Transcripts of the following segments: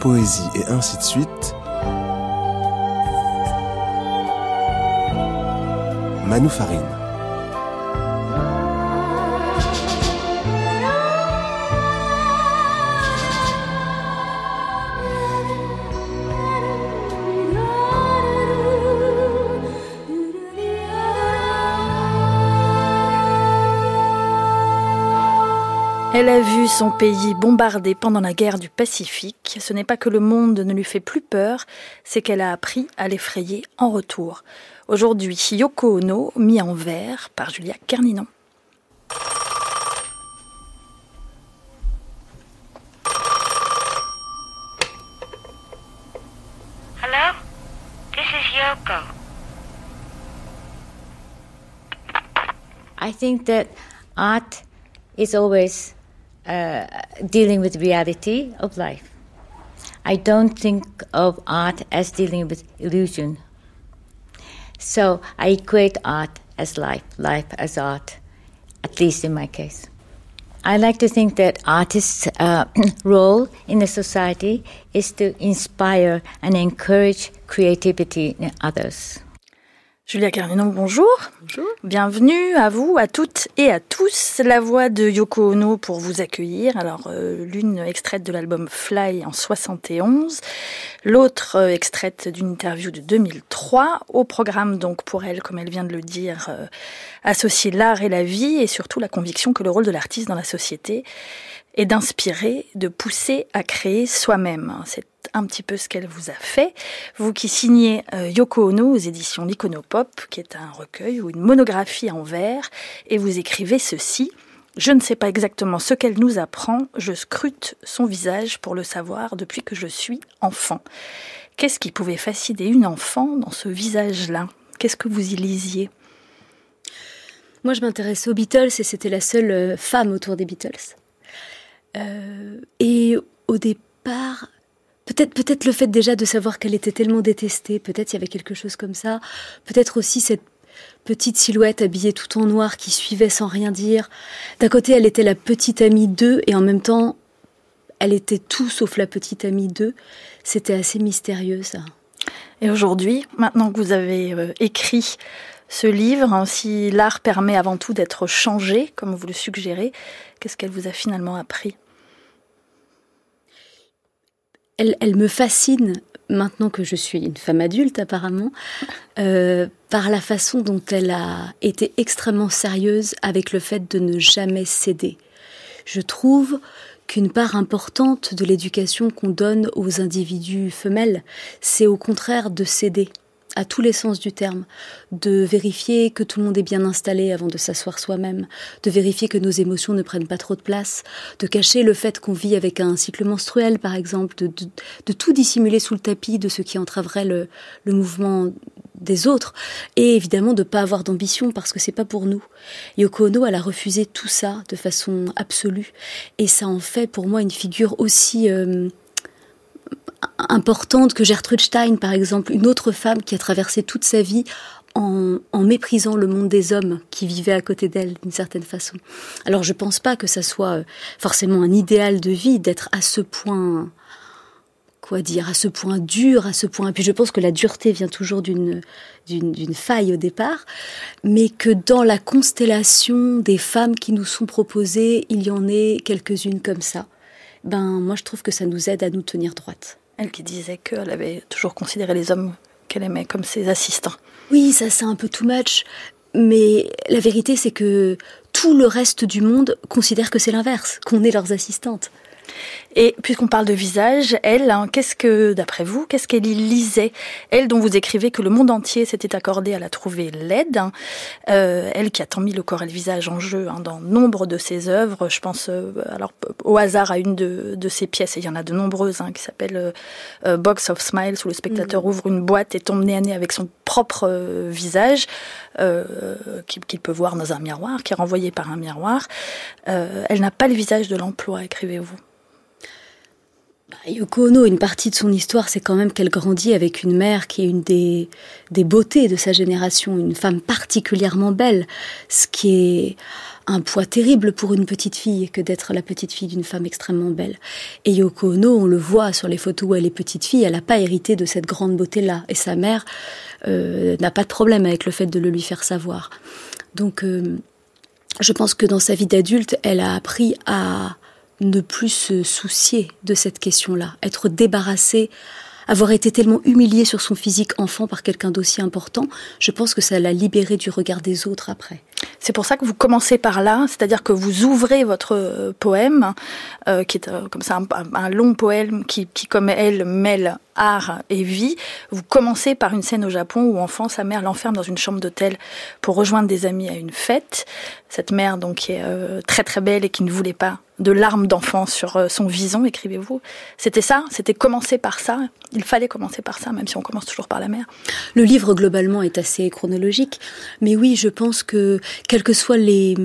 poésie et ainsi de suite, Manu Farine. Elle a vu son pays bombardé pendant la guerre du Pacifique. Ce n'est pas que le monde ne lui fait plus peur, c'est qu'elle a appris à l'effrayer en retour. Aujourd'hui, Yoko Ono, mis en vers par Julia Carninon. Hello? This is Yoko. I think that art is always uh, dealing with reality of life. I don't think of art as dealing with illusion. So I equate art as life, life as art, at least in my case. I like to think that artists' uh, role in a society is to inspire and encourage creativity in others. Julia Carninon, bonjour. Bonjour. Bienvenue à vous, à toutes et à tous. La voix de Yoko Ono pour vous accueillir. Alors, euh, l'une extraite de l'album Fly en 71, l'autre euh, extraite d'une interview de 2003. Au programme, donc, pour elle, comme elle vient de le dire, euh, associer l'art et la vie et surtout la conviction que le rôle de l'artiste dans la société est d'inspirer, de pousser à créer soi-même. C'est un petit peu ce qu'elle vous a fait. Vous qui signez euh, Yoko Ono aux éditions L'Iconopop, qui est un recueil ou une monographie en vers, et vous écrivez ceci. Je ne sais pas exactement ce qu'elle nous apprend, je scrute son visage pour le savoir depuis que je suis enfant. Qu'est-ce qui pouvait fasciner une enfant dans ce visage-là? Qu'est-ce que vous y lisiez? Moi, je m'intéressais aux Beatles et c'était la seule euh, femme autour des Beatles. Euh, et au départ, peut-être peut-être le fait déjà de savoir qu'elle était tellement détestée, peut-être il y avait quelque chose comme ça, peut-être aussi cette petite silhouette habillée tout en noir qui suivait sans rien dire. D'un côté, elle était la petite amie d'eux et en même temps, elle était tout sauf la petite amie d'eux. C'était assez mystérieux ça. Et aujourd'hui, maintenant que vous avez euh, écrit ce livre, hein, si l'art permet avant tout d'être changé, comme vous le suggérez, qu'est-ce qu'elle vous a finalement appris? Elle, me fascine maintenant que je suis une femme adulte apparemment, euh, par la façon dont elle a été extrêmement sérieuse avec le fait de ne jamais céder. Je trouve qu'une part importante de l'éducation qu'on donne aux individus femelles, c'est au contraire de céder à tous les sens du terme, de vérifier que tout le monde est bien installé avant de s'asseoir soi-même, de vérifier que nos émotions ne prennent pas trop de place, de cacher le fait qu'on vit avec un cycle menstruel, par exemple, de, tout dissimuler sous le tapis de ce qui entraverait le, mouvement des autres, et évidemment de pas avoir d'ambition parce que c'est pas pour nous. Yoko Ono, elle a refusé tout ça de façon absolue, et ça en fait pour moi une figure aussi euh, importante que Gertrude Stein, par exemple, une autre femme qui a traversé toute sa vie en, en méprisant le monde des hommes qui vivaient à côté d'elle d'une certaine façon. Alors je pense pas que ça soit forcément un idéal de vie d'être à ce point quoi dire à ce point dur à ce point puis je pense que la dureté vient toujours d'une d'une faille au départ mais que dans la constellation des femmes qui nous sont proposées il y en ait quelques-unes comme ça ben moi je trouve que ça nous aide à nous tenir droite elle qui disait qu'elle avait toujours considéré les hommes qu'elle aimait comme ses assistants. Oui, ça c'est un peu too much. Mais la vérité, c'est que tout le reste du monde considère que c'est l'inverse, qu'on est leurs assistantes. Et puisqu'on parle de visage, elle, hein, qu'est-ce que, d'après vous, qu'est-ce qu'elle y lisait? Elle, dont vous écrivez que le monde entier s'était accordé à la trouver laide, hein, euh, elle qui a tant mis le corps et le visage en jeu hein, dans nombre de ses œuvres, je pense euh, alors au hasard à une de, de ses pièces, et il y en a de nombreuses, qui s'appelle euh, Box of Smiles, où le spectateur mmh. ouvre une boîte et tombe nez à nez avec son propre visage, qu'il qu peut voir dans un miroir, qui est renvoyé par un miroir. elle n'a pas le visage de l'emploi, écrivez-vous? Yoko Ono, une partie de son histoire, c'est quand même qu'elle grandit avec une mère qui est une des, des beautés de sa génération, une femme particulièrement belle, ce qui est un poids terrible pour une petite fille que d'être la petite fille d'une femme extrêmement belle. Et Yoko Ono, on le voit sur les photos où elle est petite fille, elle n'a pas hérité de cette grande beauté-là. Et sa mère euh, n'a pas de problème avec le fait de le lui faire savoir. Donc, euh, je pense que dans sa vie d'adulte, elle a appris à ne plus se soucier de cette question-là, être débarrassée, avoir été tellement humiliée sur son physique enfant par quelqu'un d'aussi important, je pense que ça l'a libérée du regard des autres après. C'est pour ça que vous commencez par là, c'est-à-dire que vous ouvrez votre euh, poème, euh, qui est euh, comme ça un, long poème qui, qui, comme elle, mêle art et vie. Vous commencez par une scène au Japon où enfant, sa mère l'enferme dans une chambre d'hôtel pour rejoindre des amis à une fête. Cette mère donc qui est très très belle et qui ne voulait pas de larmes d'enfant sur euh, son vison, écrivez-vous. C'était ça, c'était commencer par ça. Il fallait commencer par ça, même si on commence toujours par la mer. Le livre globalement est assez chronologique, mais oui, je pense que quels que soient les,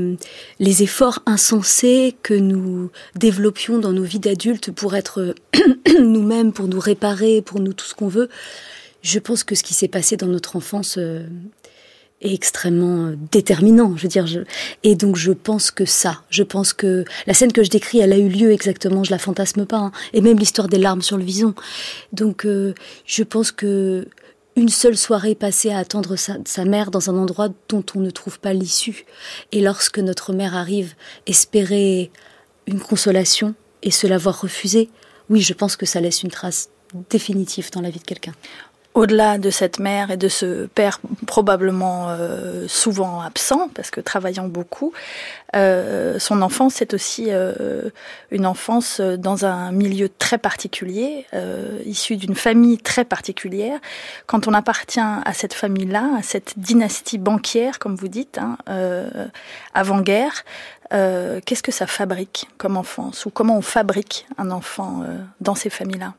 les efforts insensés que nous développions dans nos vies d'adultes pour être nous-mêmes, pour nous réparer, pour nous tout ce qu'on veut, je pense que ce qui s'est passé dans notre enfance euh, est extrêmement euh, déterminant. Je veux dire, je... et donc je pense que ça, je pense que la scène que je décris, elle a eu lieu exactement. Je la fantasme pas, hein. et même l'histoire des larmes sur le vison. Donc, euh, je pense que une seule soirée passée à attendre sa, sa, mère dans un endroit dont on ne trouve pas l'issue, et lorsque notre mère arrive, espérer une consolation et se la voir refuser, oui, je pense que ça laisse une trace définitive dans la vie de quelqu'un au-delà de cette mère et de ce père probablement euh, souvent absent, parce que travaillant beaucoup, euh, son enfance est aussi euh, une enfance dans un milieu très particulier, issu d'une famille très particulière. Quand on appartient à cette famille-là, à cette dynastie banquière, comme vous dites, hein, avant-guerre, qu'est-ce que ça fabrique comme enfance ou comment on fabrique un enfant dans ces familles-là?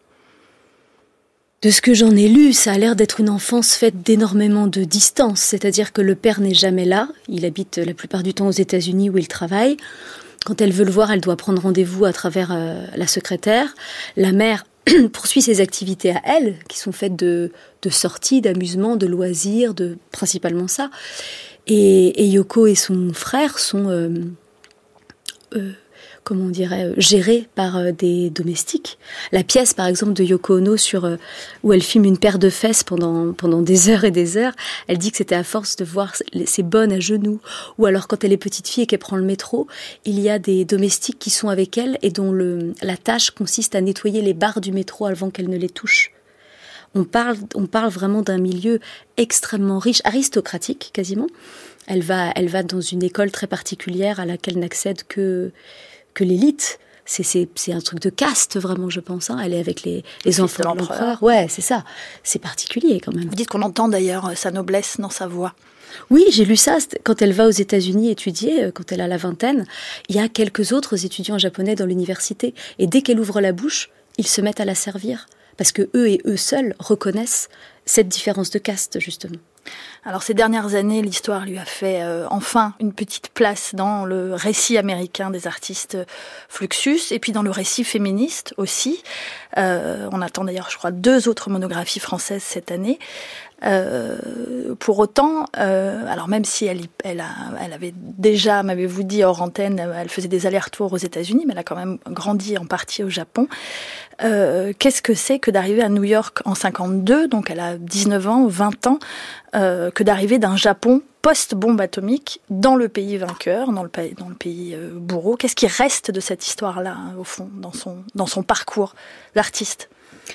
De ce que j'en ai lu, ça a l'air d'être une enfance faite d'énormément de distance, c'est-à-dire que le père n'est jamais là, il habite la plupart du temps aux États-Unis où il travaille. Quand elle veut le voir, elle doit prendre rendez-vous à travers euh, la secrétaire. La mère poursuit ses activités à elle, qui sont faites de, de sorties, d'amusements, de loisirs, de principalement ça. Et, Yoko et son frère sont euh, euh, comment on dirait, euh, gérée par euh, des domestiques. La pièce, par exemple, de Yoko Ono sur, euh, où elle filme une paire de fesses pendant, pendant des heures et des heures, elle dit que c'était à force de voir ses bonnes à genoux. Ou alors, quand elle est petite fille et qu'elle prend le métro, il y a des domestiques qui sont avec elle et dont le, la tâche consiste à nettoyer les barres du métro avant qu'elle ne les touche. On parle, on parle vraiment d'un milieu extrêmement riche, aristocratique quasiment. Elle va, elle va dans une école très particulière à laquelle n'accède que que l'élite. C'est un truc de caste, vraiment, je pense. Hein. Elle est avec les, les enfants de l'empereur. Ouais, c'est ça. C'est particulier, quand même. Vous dites qu'on entend d'ailleurs sa noblesse dans sa voix. Oui, j'ai lu ça quand elle va aux États-Unis étudier, euh, quand elle a la vingtaine. Il y a quelques autres étudiants japonais dans l'université. Et dès qu'elle ouvre la bouche, ils se mettent à la servir. Parce que eux et eux seuls reconnaissent cette différence de caste, justement. Alors ces dernières années, l'histoire lui a fait euh, enfin une petite place dans le récit américain des artistes Fluxus et puis dans le récit féministe aussi. Euh, on attend d'ailleurs, je crois, deux autres monographies françaises cette année. Euh, pour autant, euh, alors même si elle, avait déjà, m'avez-vous dit hors antenne, elle faisait des allers-retours aux États-Unis, mais elle a quand même grandi en partie au Japon. Euh, Qu'est-ce que c'est que d'arriver à New York en 52, donc elle a 19 ans, 20 ans, que d'arriver d'un Japon post-bombe atomique dans le pays vainqueur, dans le, pays, bourreau. Qu'est-ce qui reste de cette histoire-là, au fond, dans son, dans son parcours d'artiste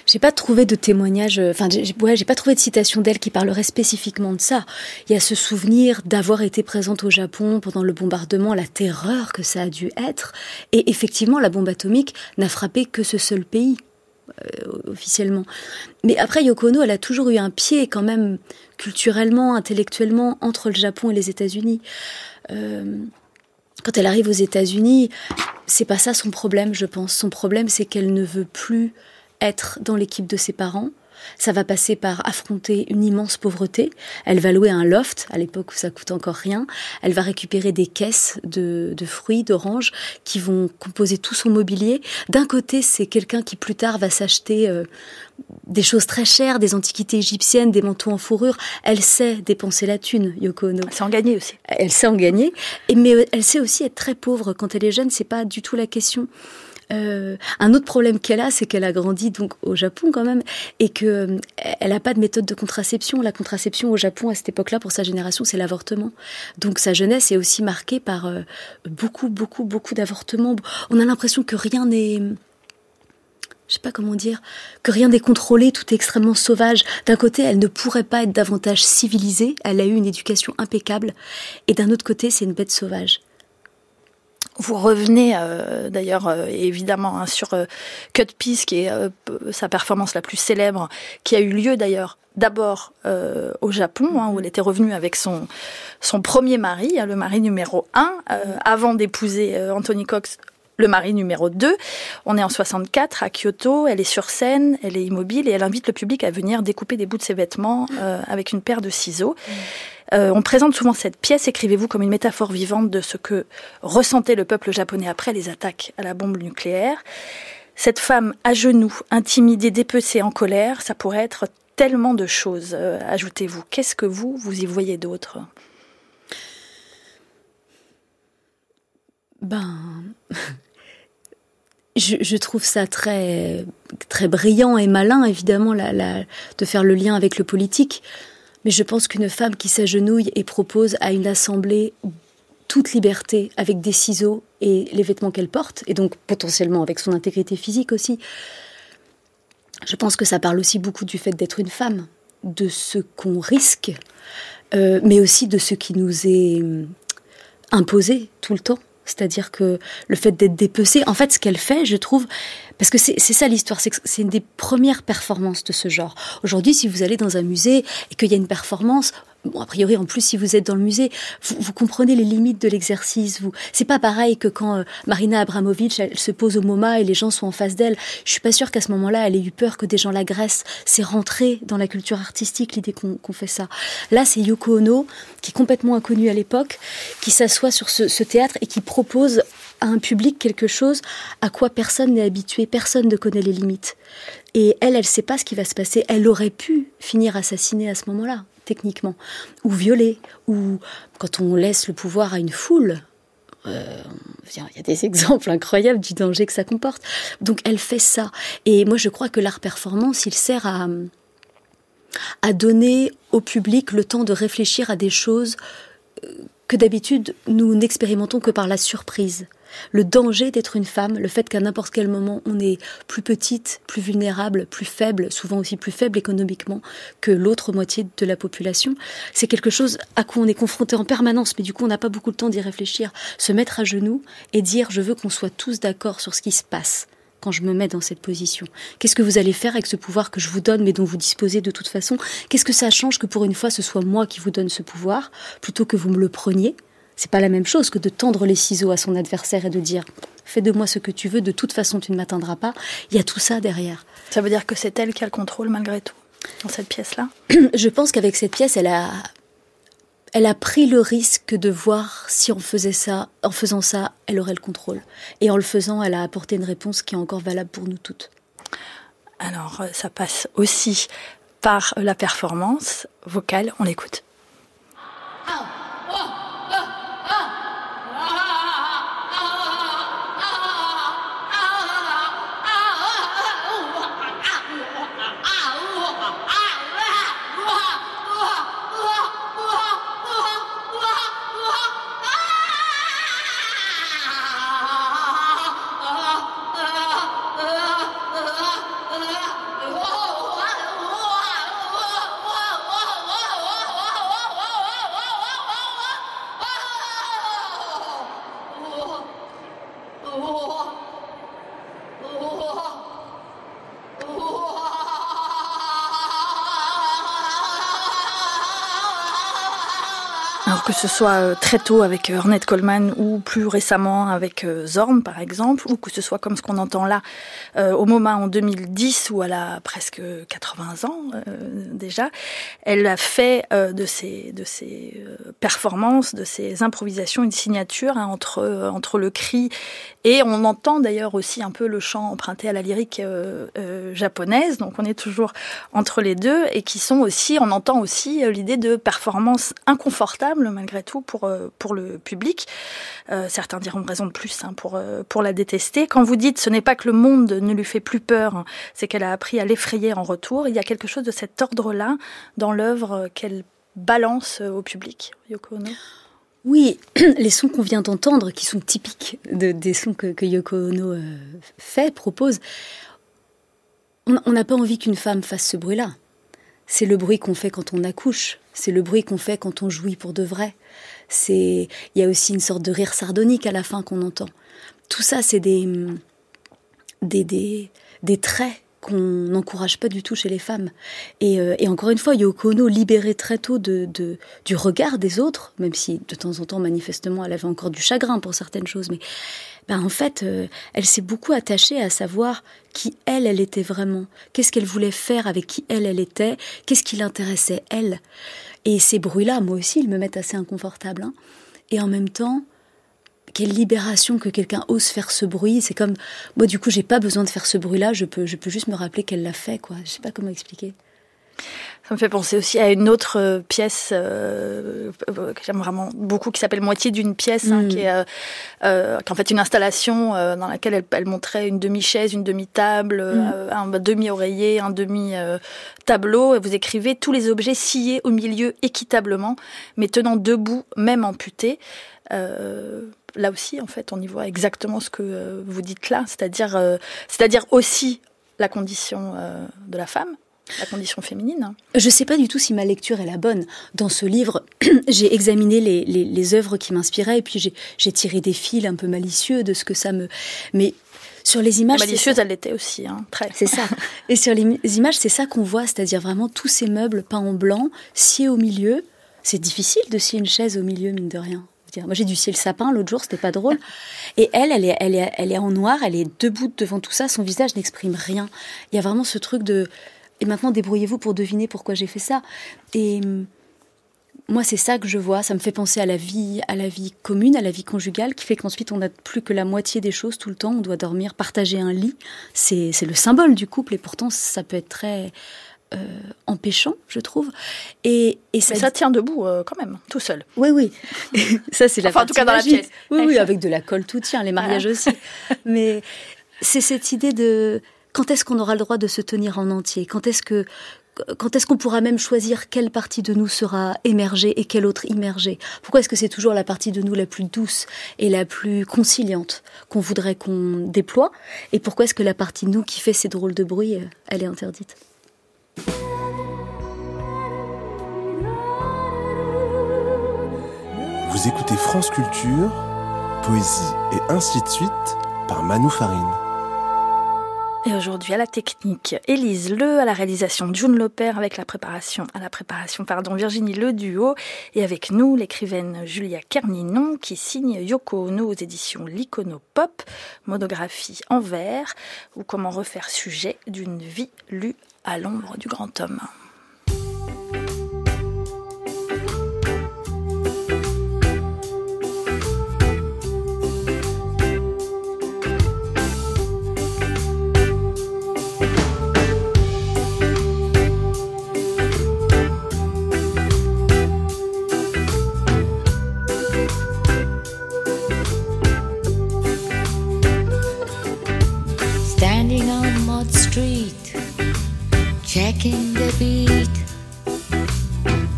j'ai pas trouvé de témoignage, euh, enfin, j'ai pas trouvé de citation d'elle qui parlerait spécifiquement de ça. Il y a ce souvenir d'avoir été présente au Japon pendant le bombardement, la terreur que ça a dû être. Et effectivement, la bombe atomique n'a frappé que ce seul pays, euh, officiellement. Mais après, Yoko Ono, elle a toujours eu un pied quand même, culturellement, intellectuellement, entre le Japon et les États-Unis. Euh, quand elle arrive aux États-Unis, c'est pas ça son problème, je pense. Son problème, c'est qu'elle ne veut plus être dans l'équipe de ses parents. Ça va passer par affronter une immense pauvreté. Elle va louer un loft, à l'époque où ça coûte encore rien. Elle va récupérer des caisses de, fruits, d'oranges, qui vont composer tout son mobilier. D'un côté, c'est quelqu'un qui plus tard va s'acheter euh, des choses très chères, des antiquités égyptiennes, des manteaux en fourrure. Elle sait dépenser la thune, Yoko Ono. Elle sait en gagner aussi. Elle sait en gagner, mais elle sait aussi être très pauvre. Quand elle est jeune, c'est pas du tout la question. Euh, un autre problème qu'elle a, c'est qu'elle a grandi donc au Japon quand même et que euh, elle n'a pas de méthode de contraception. La contraception au Japon à cette époque-là, pour sa génération, c'est l'avortement. Donc sa jeunesse est aussi marquée par euh, beaucoup, beaucoup, beaucoup d'avortements. On a l'impression que rien n'est je sais pas comment dire, que rien n'est contrôlé, tout est extrêmement sauvage. D'un côté, elle ne pourrait pas être davantage civilisée, elle a eu une éducation impeccable, et d'un autre côté, c'est une bête sauvage. Vous revenez euh, d'ailleurs euh, évidemment hein, sur euh, Cut Piece, qui est sa performance la plus célèbre, qui a eu lieu d'ailleurs d'abord au Japon, hein, où elle était revenue avec son, son premier mari, hein, le mari numéro 1, avant d'épouser Anthony Cox le mari numéro 2. On est en 64 à Kyoto, elle est sur scène, elle est immobile et elle invite le public à venir découper des bouts de ses vêtements avec une paire de ciseaux. Euh, on présente souvent cette pièce, écrivez-vous, comme une métaphore vivante de ce que ressentait le peuple japonais après les attaques à la bombe nucléaire. Cette femme à genoux, intimidée, dépecée, en colère, ça pourrait être tellement de choses, euh, ajoutez-vous. Qu'est-ce que vous, vous y voyez d'autre? Ben, je, trouve ça très, très brillant et malin, évidemment, de faire le lien avec le politique. Mais je pense qu'une femme qui s'agenouille et propose à une assemblée toute liberté avec des ciseaux et les vêtements qu'elle porte, et donc potentiellement avec son intégrité physique aussi, je pense que ça parle aussi beaucoup du fait d'être une femme, de ce qu'on risque, euh, mais aussi de ce qui nous est euh, imposé tout le temps. C'est-à-dire que le fait d'être dépecée, en fait, ce qu'elle fait, je trouve, parce que c'est ça l'histoire, c'est une des premières performances de ce genre. Aujourd'hui, si vous allez dans un musée et qu'il y a une performance, Bon, a priori, en plus, si vous êtes dans le musée, vous, comprenez les limites de l'exercice. Vous, c'est pas pareil que quand euh, Marina Abramovic elle, se pose au MoMA et les gens sont en face d'elle. Je suis pas sûre qu'à ce moment-là, elle ait eu peur que des gens l'agressent. C'est rentré dans la culture artistique l'idée qu'on, fait ça. Là, c'est Yoko Ono, qui est complètement inconnue à l'époque, qui s'assoit sur ce, ce théâtre et qui propose à un public quelque chose à quoi personne n'est habitué, personne ne connaît les limites. Et elle, elle ne sait pas ce qui va se passer. Elle aurait pu finir assassinée à ce moment-là techniquement, ou violer, ou quand on laisse le pouvoir à une foule. Euh, il y a des exemples incroyables du danger que ça comporte. Donc elle fait ça. Et moi je crois que l'art performance, il sert à, à donner au public le temps de réfléchir à des choses euh, que d'habitude nous n'expérimentons que par la surprise le danger d'être une femme, le fait qu'à n'importe quel moment on est plus petite, plus vulnérable, plus faible, souvent aussi plus faible économiquement que l'autre moitié de la population, c'est quelque chose à quoi on est confronté en permanence, mais du coup on n'a pas beaucoup de temps d'y réfléchir. Se mettre à genoux et dire je veux qu'on soit tous d'accord sur ce qui se passe quand je me mets dans cette position. Qu'est-ce que vous allez faire avec ce pouvoir que je vous donne mais dont vous disposez de toute façon? Qu'est-ce que ça change que pour une fois ce soit moi qui vous donne ce pouvoir plutôt que vous me le preniez? C'est pas la même chose que de tendre les ciseaux à son adversaire et de dire fais de moi ce que tu veux, de toute façon tu ne m'atteindras pas. Il y a tout ça derrière. Ça veut dire que c'est elle qui a le contrôle malgré tout dans cette pièce-là? Je pense qu'avec cette pièce, elle a, elle a pris le risque de voir si on faisait ça, en faisant ça, elle aurait le contrôle. Et en le faisant, elle a apporté une réponse qui est encore valable pour nous toutes. Alors, euh, ça passe aussi par la performance vocale. On l'écoute. Ce soit euh, très tôt avec euh, Ornette Coleman ou plus récemment avec euh, Zorn par exemple, ou que ce soit comme ce qu'on entend là au moment en 2010 où elle a presque 80 ans déjà, elle a fait de ses de performances, de ses improvisations une signature hein, entre entre le cri et on entend d'ailleurs aussi un peu le chant emprunté à la lyrique japonaise, donc on est toujours entre les deux et qui sont aussi, on entend aussi l'idée de performance inconfortable malgré tout pour, euh, pour le public. Euh, certains diront raison de plus hein, pour, euh, pour la détester. Quand vous dites ce n'est pas que le monde ne lui fait plus peur, hein, c'est qu'elle a appris à l'effrayer en retour, il y a quelque chose de cet ordre-là dans l'œuvre qu'elle balance au public, Yoko Ono? Oui, les sons qu'on vient d'entendre, qui sont typiques de, des sons que, que Yoko Ono fait, propose, on n'a pas envie qu'une femme fasse ce bruit-là. C'est le bruit qu'on fait quand on accouche. C'est le bruit qu'on fait quand on jouit pour de vrai. C'est, il y a aussi une sorte de rire sardonique à la fin qu'on entend. Tout ça, c'est des, des, des, des traits qu'on n'encourage pas du tout chez les femmes. Et, euh, encore une fois, Yoko Ono, libérée très tôt du regard des autres, même si de temps en temps, manifestement, elle avait encore du chagrin pour certaines choses, mais ben, en fait, euh, elle s'est beaucoup attachée à savoir qui elle, elle était vraiment, qu'est-ce qu'elle voulait faire avec qui elle, elle était, qu'est-ce qui l'intéressait, elle. Et ces bruits-là, moi aussi, ils me mettent assez inconfortable. Hein. Et en même temps, quelle libération que quelqu'un ose faire ce bruit. C'est comme, moi, du coup, j'ai pas besoin de faire ce bruit-là, je peux, je peux juste me rappeler qu'elle l'a fait, quoi. Je sais pas comment expliquer. Ça me fait penser aussi à une autre euh, pièce euh, euh, que j'aime vraiment beaucoup, qui s'appelle Moitié d'une pièce, hein, mm. qui, est, euh, qui en fait une installation dans laquelle elle, elle, montrait une demi-chaise, une demi-table, mm. un demi-oreiller, un demi-tableau. Et vous écrivez tous les objets sciés au milieu équitablement, mais tenant debout, même amputés. là aussi, en fait, on y voit exactement ce que vous dites là, c'est-à-dire, c'est-à-dire aussi la condition de la femme, la condition féminine. Je ne sais pas du tout si ma lecture est la bonne. Dans ce livre, j'ai examiné les, les, œuvres qui m'inspiraient et puis j'ai tiré des fils un peu malicieux de ce que ça me... Mais sur les images... Malicieuse, elle l'était aussi, hein, très. C'est ça. Et sur les images, c'est ça qu'on voit, c'est-à-dire vraiment tous ces meubles peints en blanc, sciés au milieu. C'est difficile de scier une chaise au milieu, mine de rien. Moi, j'ai dû scier le sapin l'autre jour, c'était pas drôle. Et elle, elle est, elle, est, elle est en noir, elle est debout devant tout ça, son visage n'exprime rien. Il y a vraiment ce truc de et maintenant, débrouillez-vous pour deviner pourquoi j'ai fait ça. Et hum, moi, c'est ça que je vois. Ça me fait penser à la vie, à la vie commune, à la vie conjugale, qui fait qu'ensuite on n'a plus que la moitié des choses tout le temps. On doit dormir, partager un lit. C'est le symbole du couple, et pourtant ça peut être très euh, empêchant, je trouve. Et, et ça, ça tient debout euh, quand même, tout seul. Oui, oui. ça, c'est la enfin, en tout cas dans la pièce. Oui, oui, avec de la colle tout tient, les mariages aussi. Mais c'est cette idée de quand est-ce qu'on aura le droit de se tenir en entier? Quand est-ce que quand est-ce qu'on pourra même choisir quelle partie de nous sera émergée et quelle autre immergée? Pourquoi est-ce que c'est toujours la partie de nous la plus douce et la plus conciliante qu'on voudrait qu'on déploie? Et pourquoi est-ce que la partie de nous qui fait ces drôles de bruit, euh, elle est interdite? Vous écoutez France Culture, Poésie et ainsi de suite par Manou Farine. Et aujourd'hui à la technique, Élise Le, à la réalisation June Loper avec la préparation, à la préparation pardon Virginie Le Duo et avec nous l'écrivaine Julia Kerninon qui signe Yoko Ono aux éditions L'Iconopop, monographie en vers ou comment refaire sujet d'une vie lue à l'ombre du grand homme. Checking the beat.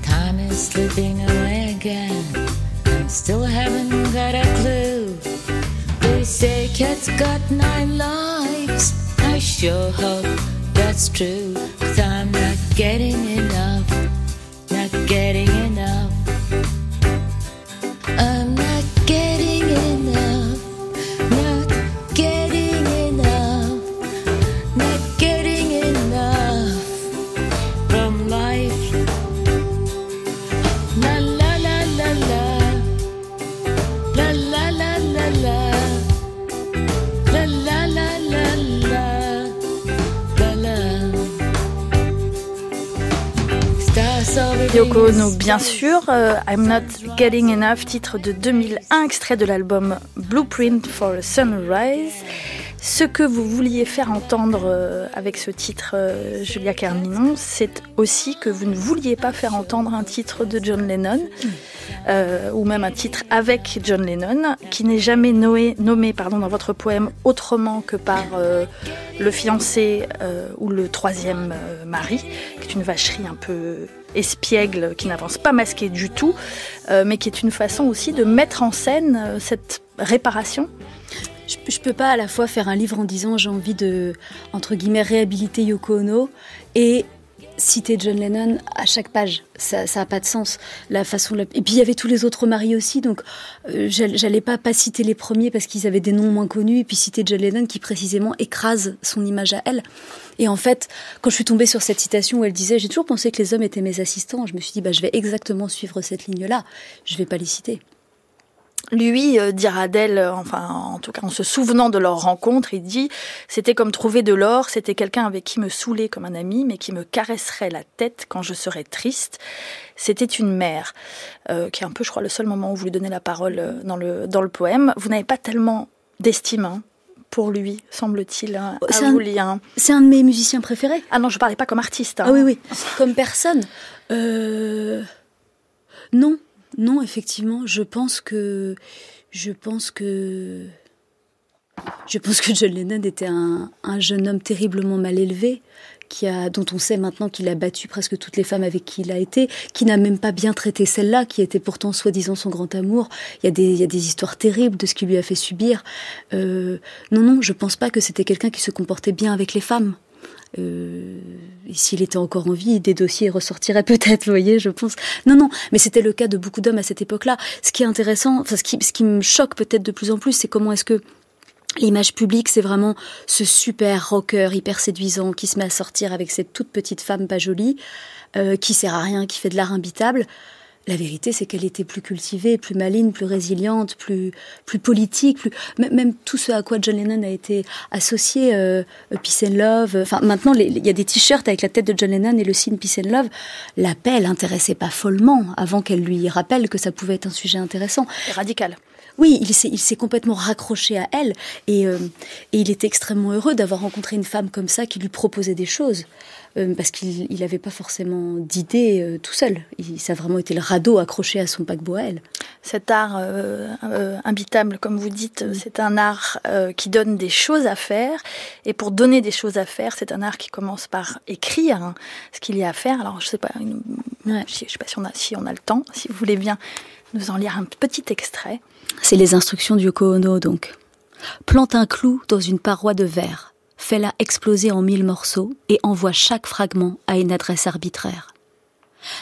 Time is slipping away again. Still haven't got a clue. They say cats got nine lives. I sure hope that's true. Cause I'm not getting enough. Not getting enough. Yoko Ono, bien sûr. euh, I'm Not Getting Enough, titre de 2001, extrait de l'album Blueprint for a Sunrise. Ce que vous vouliez faire entendre euh, avec ce titre, euh, Julia Carminon, c'est aussi que vous ne vouliez pas faire entendre un titre de John Lennon, euh, ou même un titre avec John Lennon, qui n'est jamais noé- nommé pardon, dans votre poème autrement que par euh, le fiancé euh, ou le troisième mari, qui est une vacherie un peu espiègle, qui n'avance pas masquée du tout, mais qui est une façon aussi de mettre en scène cette réparation. Je, je peux pas à la fois faire un livre en disant j'ai envie de, entre guillemets, réhabiliter Yoko Ono et citer John Lennon à chaque page. Ça n'a pas de sens. La façon Et puis il y avait tous les autres maris aussi, donc euh, j'all- j'allais pas pas citer les premiers parce qu'ils avaient des noms moins connus, et puis citer John Lennon qui précisément écrase son image à elle. Et en fait, quand je suis tombée sur cette citation où elle disait j'ai toujours pensé que les hommes étaient mes assistants, je me suis dit bah je vais exactement suivre cette ligne-là. Je vais pas les citer. Lui euh, dira d'elle, euh, enfin en tout cas en se souvenant de leur rencontre, il dit c'était comme trouver de l'or, c'était quelqu'un avec qui me saoulait comme un ami, mais qui me caresserait la tête quand je serais triste. C'était une mère, euh, qui est un peu, je crois, le seul moment où vous lui donnez la parole dans le dans le poème. Vous n'avez pas tellement d'estime hein, pour lui, semble-t-il, hein, à lire. C'est un de mes musiciens préférés. Ah non, je parlais pas comme artiste. hein. Ah oui, oui. Comme personne. Euh, Non, non, effectivement, je pense que. Je pense que. Je pense que John Lennon était un, un jeune homme terriblement mal élevé, qui a, dont on sait maintenant qu'il a battu presque toutes les femmes avec qui il a été, qui n'a même pas bien traité celle-là, qui était pourtant soi-disant son grand amour. Il y, a des, il y a des histoires terribles de ce qu'il lui a fait subir. Euh, non, non, je pense pas que c'était quelqu'un qui se comportait bien avec les femmes. Euh, s'il était encore en vie, des dossiers ressortiraient peut-être, vous voyez, je pense. Non, non, mais c'était le cas de beaucoup d'hommes à cette époque-là. Ce qui est intéressant, enfin, ce qui, ce qui me choque peut-être de plus en plus, c'est comment est-ce que l'image publique, c'est vraiment ce super rocker hyper séduisant qui se met à sortir avec cette toute petite femme pas jolie, euh, qui sert à rien, qui fait de l'art imbitable. La vérité, c'est qu'elle était plus cultivée, plus maligne, plus résiliente, plus, plus politique, plus même, tout ce à quoi John Lennon a été associé, euh, Peace and Love. Enfin, maintenant, il y a des t-shirts avec la tête de John Lennon et le signe Peace and Love. La paix l'intéressait pas follement avant qu'elle lui rappelle que ça pouvait être un sujet intéressant. C'est radical. Oui, il s'est, complètement raccroché à elle et, euh, et il était extrêmement heureux d'avoir rencontré une femme comme ça qui lui proposait des choses. Euh, parce qu'il n'avait pas forcément d'idées euh, tout seul. Il, ça a vraiment été le radeau accroché à son paquebot à elle. Cet art euh, imbitable, comme vous dites, c'est un art qui donne des choses à faire. Et pour donner des choses à faire, c'est un art qui commence par écrire hein, ce qu'il y a à faire. Alors, je sais pas, une- Ouais. je sais pas si on a, si on a le temps, si vous voulez bien nous en lire un petit extrait. C'est les instructions du Ono, donc. Plante un clou dans une paroi de verre, fais-la exploser en mille morceaux et envoie chaque fragment à une adresse arbitraire.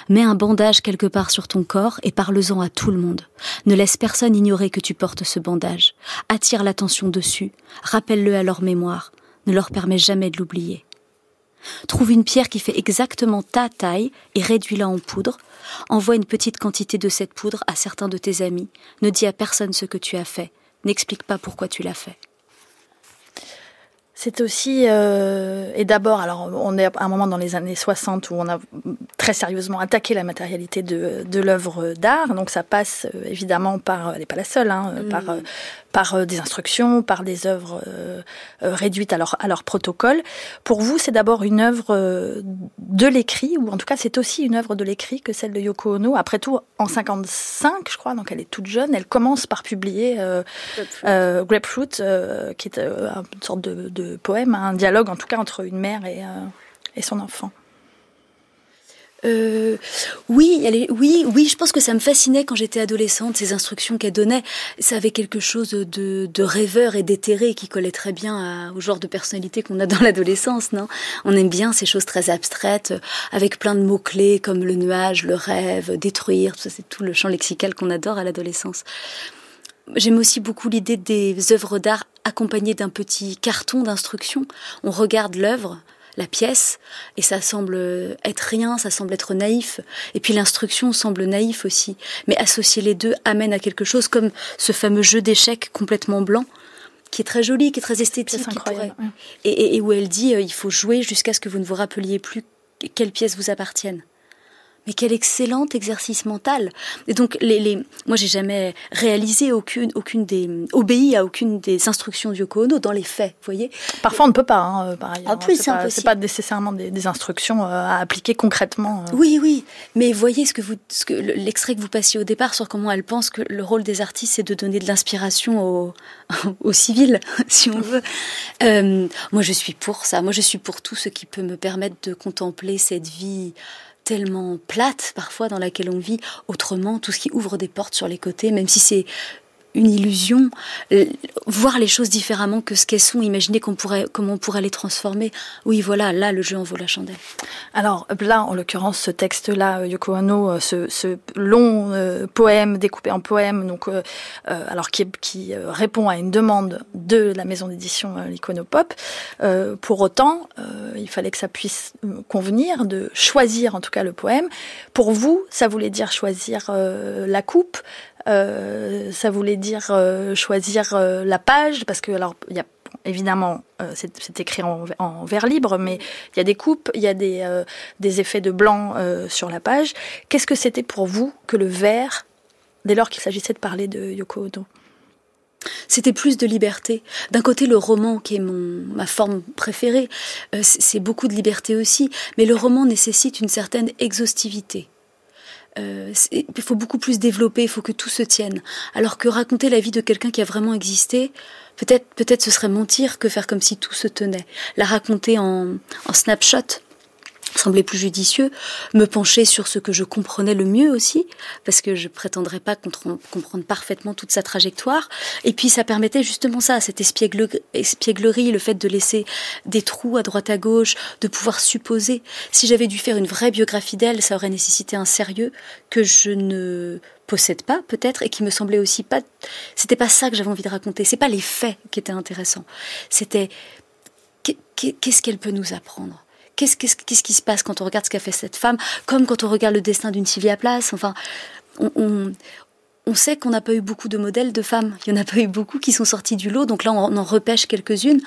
Mets un bandage quelque part sur ton corps et parle-en à tout le monde. Ne laisse personne ignorer que tu portes ce bandage. Attire l'attention dessus, rappelle-le à leur mémoire, ne leur permets jamais de l'oublier. Trouve une pierre qui fait exactement ta taille et réduis-la en poudre. Envoie une petite quantité de cette poudre à certains de tes amis. Ne dis à personne ce que tu as fait. N'explique pas pourquoi tu l'as fait. C'est aussi, euh, et d'abord, alors on est à un moment dans les années 60 où on a très sérieusement attaqué la matérialité de, de l'œuvre d'art, donc ça passe euh, évidemment par, elle n'est pas la seule, hein, par, euh, par euh, des instructions, par des œuvres euh, réduites à leur, à leur protocole. Pour vous, c'est d'abord une œuvre de l'écrit, ou en tout cas c'est aussi une œuvre de l'écrit que celle de Yoko Ono. Après tout, en 55, je crois, donc elle est toute jeune, elle commence par publier euh, Grapefruit, qui est une sorte de, de poème, un dialogue en tout cas entre une mère et, euh, et son enfant. Euh, oui, oui, oui, je pense que ça me fascinait quand j'étais adolescente, ces instructions qu'elle donnait. Ça avait quelque chose de, rêveur et d'éthéré qui collait très bien au genre de personnalité qu'on a dans l'adolescence, non? On aime bien ces choses très abstraites, avec plein de mots-clés comme le nuage, le rêve, détruire, ça, c'est tout le champ lexical qu'on adore à l'adolescence. J'aime aussi beaucoup l'idée des œuvres d'art accompagnées d'un petit carton d'instruction. On regarde l'œuvre, la pièce, et ça semble être rien, ça semble être naïf. Et puis l'instruction semble naïf aussi. Mais associer les deux amène à quelque chose comme ce fameux jeu d'échecs complètement blanc, qui est très joli, qui est très esthétique. Qui incroyable. pourrait- et, et- et où elle dit euh, il faut jouer jusqu'à ce que vous ne vous rappeliez plus quelle pièce vous appartienne. Mais quel excellent exercice mental. Et donc, les, les, moi, j'ai jamais réalisé aucune, aucune des, obéi à aucune des instructions Yoko Ono dans les faits, vous voyez. Parfois, on ne peut pas, hein, par ailleurs. Ah, plus, c'est pas, pas nécessairement des, des instructions euh, à appliquer concrètement. euh. Oui, oui, mais voyez ce que vous, ce que l'extrait que vous passiez au départ sur comment elle pense que le rôle des artistes, c'est de donner de l'inspiration aux, aux civils, si on veut. Euh, moi, je suis pour ça. Moi, je suis pour tout ce qui peut me permettre de contempler cette vie tellement plate parfois dans laquelle on vit autrement, tout ce qui ouvre des portes sur les côtés, même si c'est une illusion, euh, voir les choses différemment que ce qu'elles sont, imaginer qu'on pourrait, comment on pourrait les transformer. Oui, voilà, là, le jeu en vaut la chandelle. Alors là, en l'occurrence, ce texte-là, euh, Yoko Ono, euh, ce, long poème découpé en poème, donc alors qui, répond à une demande de la maison d'édition euh, l'Iconopop. Pour autant, il fallait que ça puisse convenir de choisir en tout cas le poème. Pour vous, ça voulait dire choisir la coupe. Euh, ça voulait dire euh, choisir euh, la page parce que alors il y a évidemment c'est écrit en, vers libre mais il y a des coupes il y a des, des effets de blanc sur la page qu'est-ce que c'était pour vous que le vert dès lors qu'il s'agissait de parler de Yoko Ono? C'était plus de liberté. D'un côté, le roman, qui est mon, ma forme préférée, c'est beaucoup de liberté aussi, mais le roman nécessite une certaine exhaustivité. Euh, il faut beaucoup plus développer, il faut que tout se tienne. Alors que raconter la vie de quelqu'un qui a vraiment existé, peut-être peut-être ce serait mentir que faire comme si tout se tenait. La raconter en, en snapshot semblait plus judicieux, me pencher sur ce que je comprenais le mieux aussi, parce que je prétendrais pas comprendre parfaitement toute sa trajectoire. Et puis ça permettait justement ça, cette espiègle- espièglerie, le fait de laisser des trous à droite à gauche, de pouvoir supposer. Si j'avais dû faire une vraie biographie d'elle, ça aurait nécessité un sérieux que je ne possède pas peut-être et qui me semblait aussi pas c'était pas ça que j'avais envie de raconter c'est pas les faits qui étaient intéressants c'était qu'est- qu'est- qu'est-ce qu'elle peut nous apprendre? Qu'est-ce qui se passe quand on regarde ce qu'a fait cette femme Comme quand on regarde le destin d'une Sylvia Plath. Enfin, on, sait qu'on n'a pas eu beaucoup de modèles de femmes. Il n'y en a pas eu beaucoup qui sont sortis du lot. Donc là, on en repêche quelques-unes.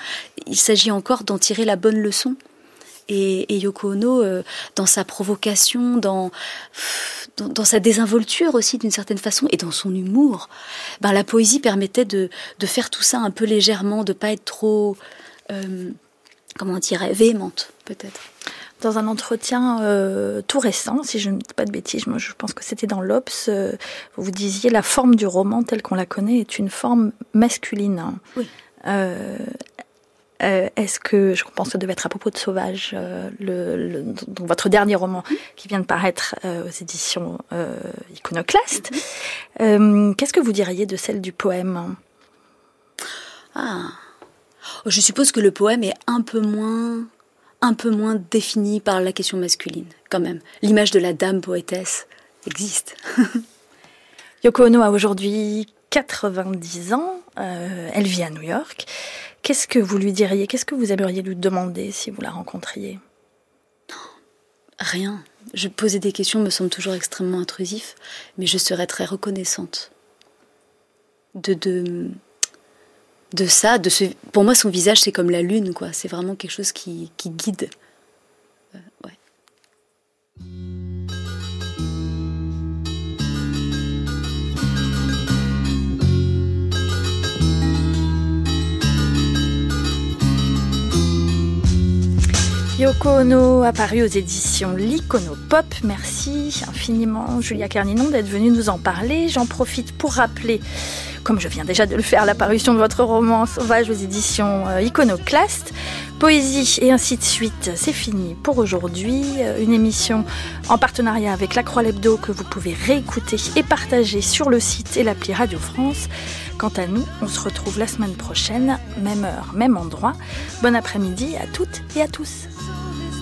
Il s'agit encore d'en tirer la bonne leçon. Et, Yoko Ono, euh, dans sa provocation, dans, sa désinvolture aussi d'une certaine façon, et dans son humour, ben, la poésie permettait de, de faire tout ça un peu légèrement, de pas être trop, euh, comment on dirait, véhémente peut-être. Dans un entretien euh, tout récent, si je ne dis pas de bêtises, moi je pense que c'était dans l'Obs, euh, vous disiez la forme du roman telle qu'on la connaît est une forme masculine. Oui. Euh, Est-ce que, je pense que ça devait être à propos de Sauvage, le, le- donc votre dernier roman qui vient de paraître aux éditions Iconoclaste. Qu'est-ce que vous diriez de celle du poème? Ah. Je suppose que le poème est un peu moins, un peu moins défini par la question masculine, quand même. L'image de la dame poétesse existe. Yoko Ono a aujourd'hui 90 ans, euh, elle vit à New York. Qu'est-ce que vous lui diriez? Qu'est-ce que vous aimeriez lui demander si vous la rencontriez? Rien. Je poser des questions me semble toujours extrêmement intrusif, mais je serais très reconnaissante de de de ça. De ce, pour moi, son visage c'est comme la lune, quoi. C'est vraiment quelque chose qui, qui guide. Euh, ouais. Yoko Ono apparu aux éditions L'Iconopop. Merci infiniment Julia Carninon d'être venue nous en parler. J'en profite pour rappeler, comme je viens déjà de le faire, l'apparition de votre roman Sauvage aux éditions euh, Iconoclaste. Poésie et ainsi de suite, c'est fini pour aujourd'hui. Euh, Une émission en partenariat avec La Croix Lebdo que vous pouvez réécouter et partager sur le site et l'appli Radio France. Quant à nous, on se retrouve la semaine prochaine, même heure, même endroit. Bon après-midi à toutes et à tous.